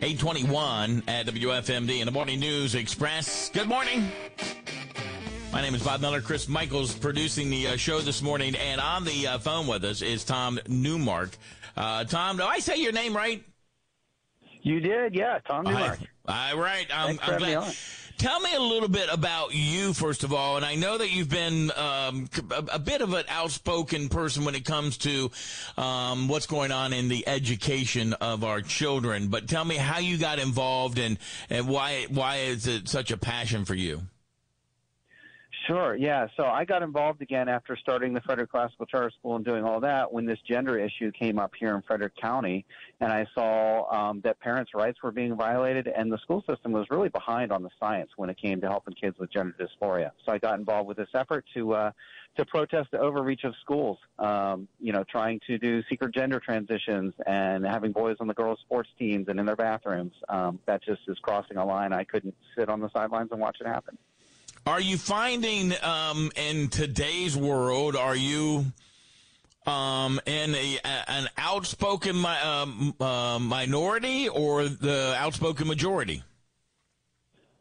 821 at WFMD in the Morning News Express. Good morning. My name is Bob Miller. Chris Michaels producing the uh, show this morning, and on the uh, phone with us is Tom Newmark. Uh, Tom, do I say your name right? You did, yeah, Tom Newmark. All right, I'm, I'm glad. Tell me a little bit about you, first of all. And I know that you've been um, a, a, bit of an outspoken person when it comes to um, what's going on in the education of our children. But tell me how you got involved and, and why why is it such a passion for you? Sure. Yeah. So I got involved again after starting the Frederick Classical Charter School and doing all that when this gender issue came up here in Frederick County, and I saw um, that parents' rights were being violated, and the school system was really behind on the science when it came to helping kids with gender dysphoria. So I got involved with this effort to uh, to protest the overreach of schools. Um, you know, trying to do secret gender transitions and having boys on the girls' sports teams and in their bathrooms. Um, that just is crossing a line. I couldn't sit on the sidelines and watch it happen. Are you finding um, in today's world? Are you um, in a, an outspoken uh, minority or the outspoken majority?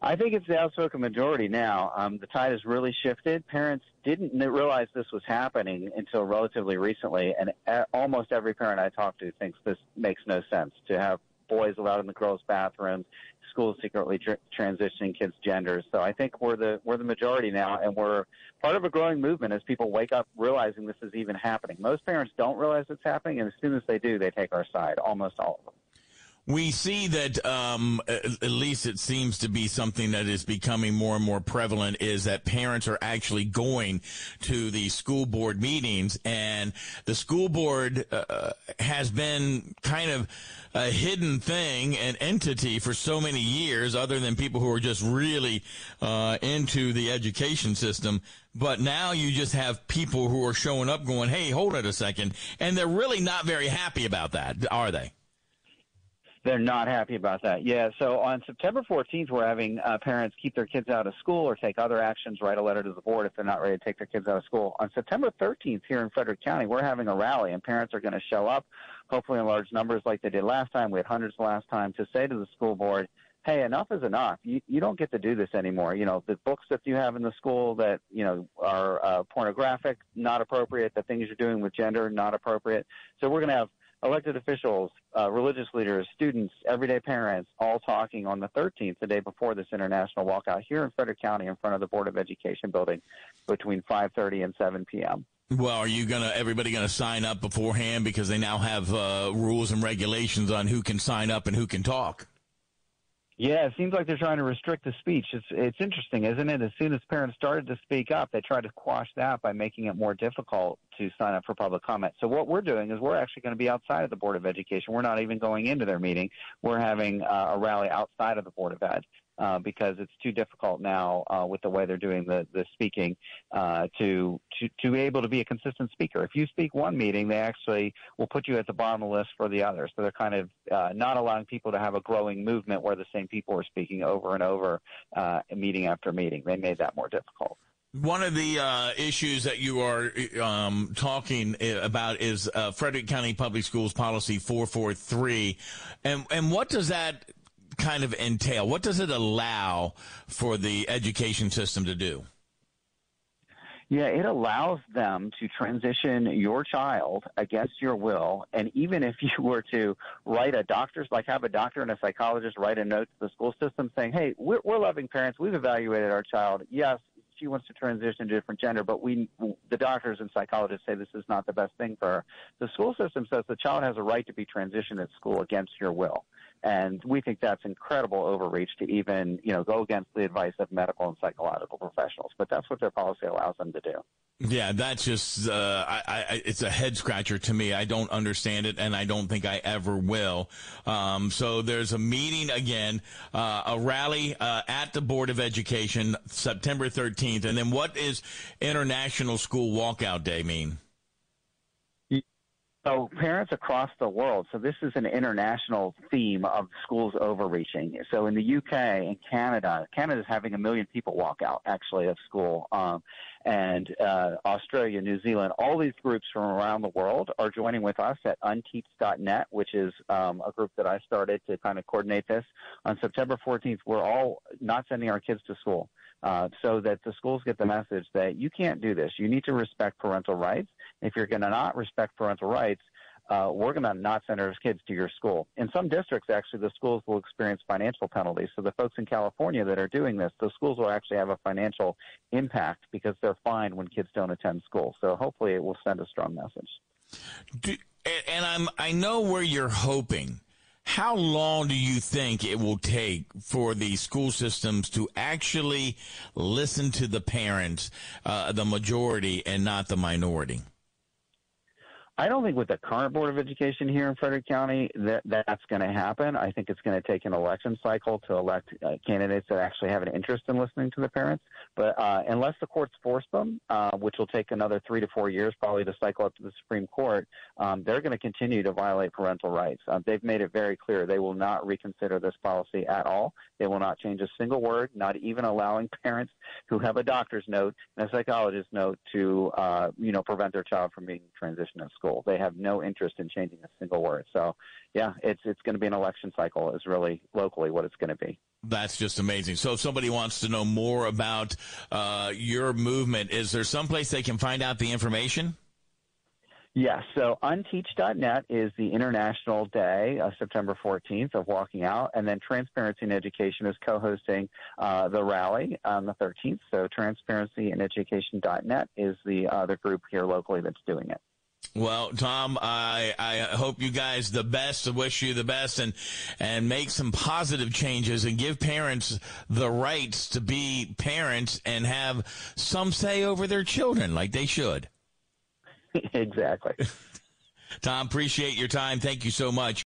I think it's the outspoken majority now. Um, the tide has really shifted. Parents didn't realize this was happening until relatively recently, and a- almost every parent I talk to thinks this makes no sense to have boys allowed in the girls' bathrooms, schools secretly tr- transitioning kids' genders. So I think we're the we're the majority now, and we're part of a growing movement as people wake up realizing this is even happening. Most parents don't realize it's happening, and as soon as they do, they take our side. Almost all of them we see that um, at least it seems to be something that is becoming more and more prevalent is that parents are actually going to the school board meetings and the school board uh, has been kind of a hidden thing an entity for so many years other than people who are just really uh, into the education system. But now you just have people who are showing up going hey hold it a second. And they're really not very happy about that are they they're not happy about that. Yeah. So on September 14th, we're having uh, parents keep their kids out of school or take other actions, write a letter to the board if they're not ready to take their kids out of school. On September 13th, here in Frederick County, we're having a rally, and parents are going to show up, hopefully in large numbers like they did last time. We had hundreds last time to say to the school board, hey, enough is enough. You you don't get to do this anymore. You know, the books that you have in the school that you know are uh, pornographic, not appropriate. The things you're doing with gender, not appropriate. So we're going to have elected officials, uh, religious leaders, students, everyday parents, all talking on the 13th, the day before this international walkout here in Frederick County in front of the Board of Education building between 5:30 and 7 p.m. Well, are you gonna everybody gonna sign up beforehand because they now have uh, rules and regulations on who can sign up and who can talk? Yeah, it seems like they're trying to restrict the speech. It's it's interesting, isn't it? As soon as parents started to speak up, they tried to quash that by making it more difficult to sign up for public comment. So what we're doing is we're actually going to be outside of the Board of Education. We're not even going into their meeting. We're having uh, a rally outside of the Board of Ed uh, because it's too difficult now uh, with the way they're doing the, the speaking uh, to, to to be able to be a consistent speaker. If you speak one meeting, they actually will put you at the bottom of the list for the others. So they're kind of uh, not allowing people to have a growing movement where the same people are speaking over and over, uh, meeting after meeting. They made that more difficult. One of the uh, issues that you are um, talking about is uh, Frederick County Public Schools Policy 443, and and what does that kind of entail? What does it allow for the education system to do? Yeah, it allows them to transition your child against your will. And even if you were to write a doctor's, like have a doctor and a psychologist write a note to the school system saying, hey, we're, we're loving parents. We've evaluated our child. Yes, she wants to transition to a different gender, but we, the doctors and psychologists say this is not the best thing for her. The school system says the child has a right to be transitioned at school against your will. And we think that's incredible overreach to even, you know, go against the advice of medical and psychological professionals. But that's what their policy allows them to do. Yeah, that's just uh, I, I, it's a head scratcher to me. I don't understand it, and I don't think I ever will. Um, so there's a meeting again, uh, a rally uh, at the Board of Education, September 13th, and then what is International School Walkout Day mean? So parents across the world. So this is an international theme of schools overreaching. So in the UK and Canada, Canada is having a million people walk out actually of school. Um, and uh, Australia, New Zealand, all these groups from around the world are joining with us at unteach.net, which is um, a group that I started to kind of coordinate this. On September 14th, we're all not sending our kids to school. Uh, so that the schools get the message that you can't do this. You need to respect parental rights. If you're going to not respect parental rights, uh, we're going to not send our kids to your school. In some districts, actually, the schools will experience financial penalties. So the folks in California that are doing this, the schools will actually have a financial impact because they're fined when kids don't attend school. So hopefully, it will send a strong message. Do, and I'm I know where you're hoping. How long do you think it will take for the school systems to actually listen to the parents, uh, the majority, and not the minority? I don't think with the current Board of Education here in Frederick County that that's going to happen. I think it's going to take an election cycle to elect uh, candidates that actually have an interest in listening to the parents. But uh, unless the courts force them, uh, which will take another three to four years probably to cycle up to the Supreme Court, um, they're going to continue to violate parental rights. Uh, they've made it very clear they will not reconsider this policy at all. They will not change a single word, not even allowing parents who have a doctor's note and a psychologist's note to, uh, you know, prevent their child from being transitioned at school school. They have no interest in changing a single word. So, yeah, it's it's going to be an election cycle. Is really locally what it's going to be. That's just amazing. So, if somebody wants to know more about uh, your movement, is there someplace they can find out the information? Yes. So unteach.net is the International Day, uh, September 14th, of walking out. And then Transparency and Education is co hosting uh, the rally on the 13th. So transparencyineducation.net is the other group here locally that's doing it. Well, Tom, I, I hope you guys the best. I wish you the best and, and make some positive changes and give parents the rights to be parents and have some say over their children like they should. exactly. Tom, appreciate your time. Thank you so much.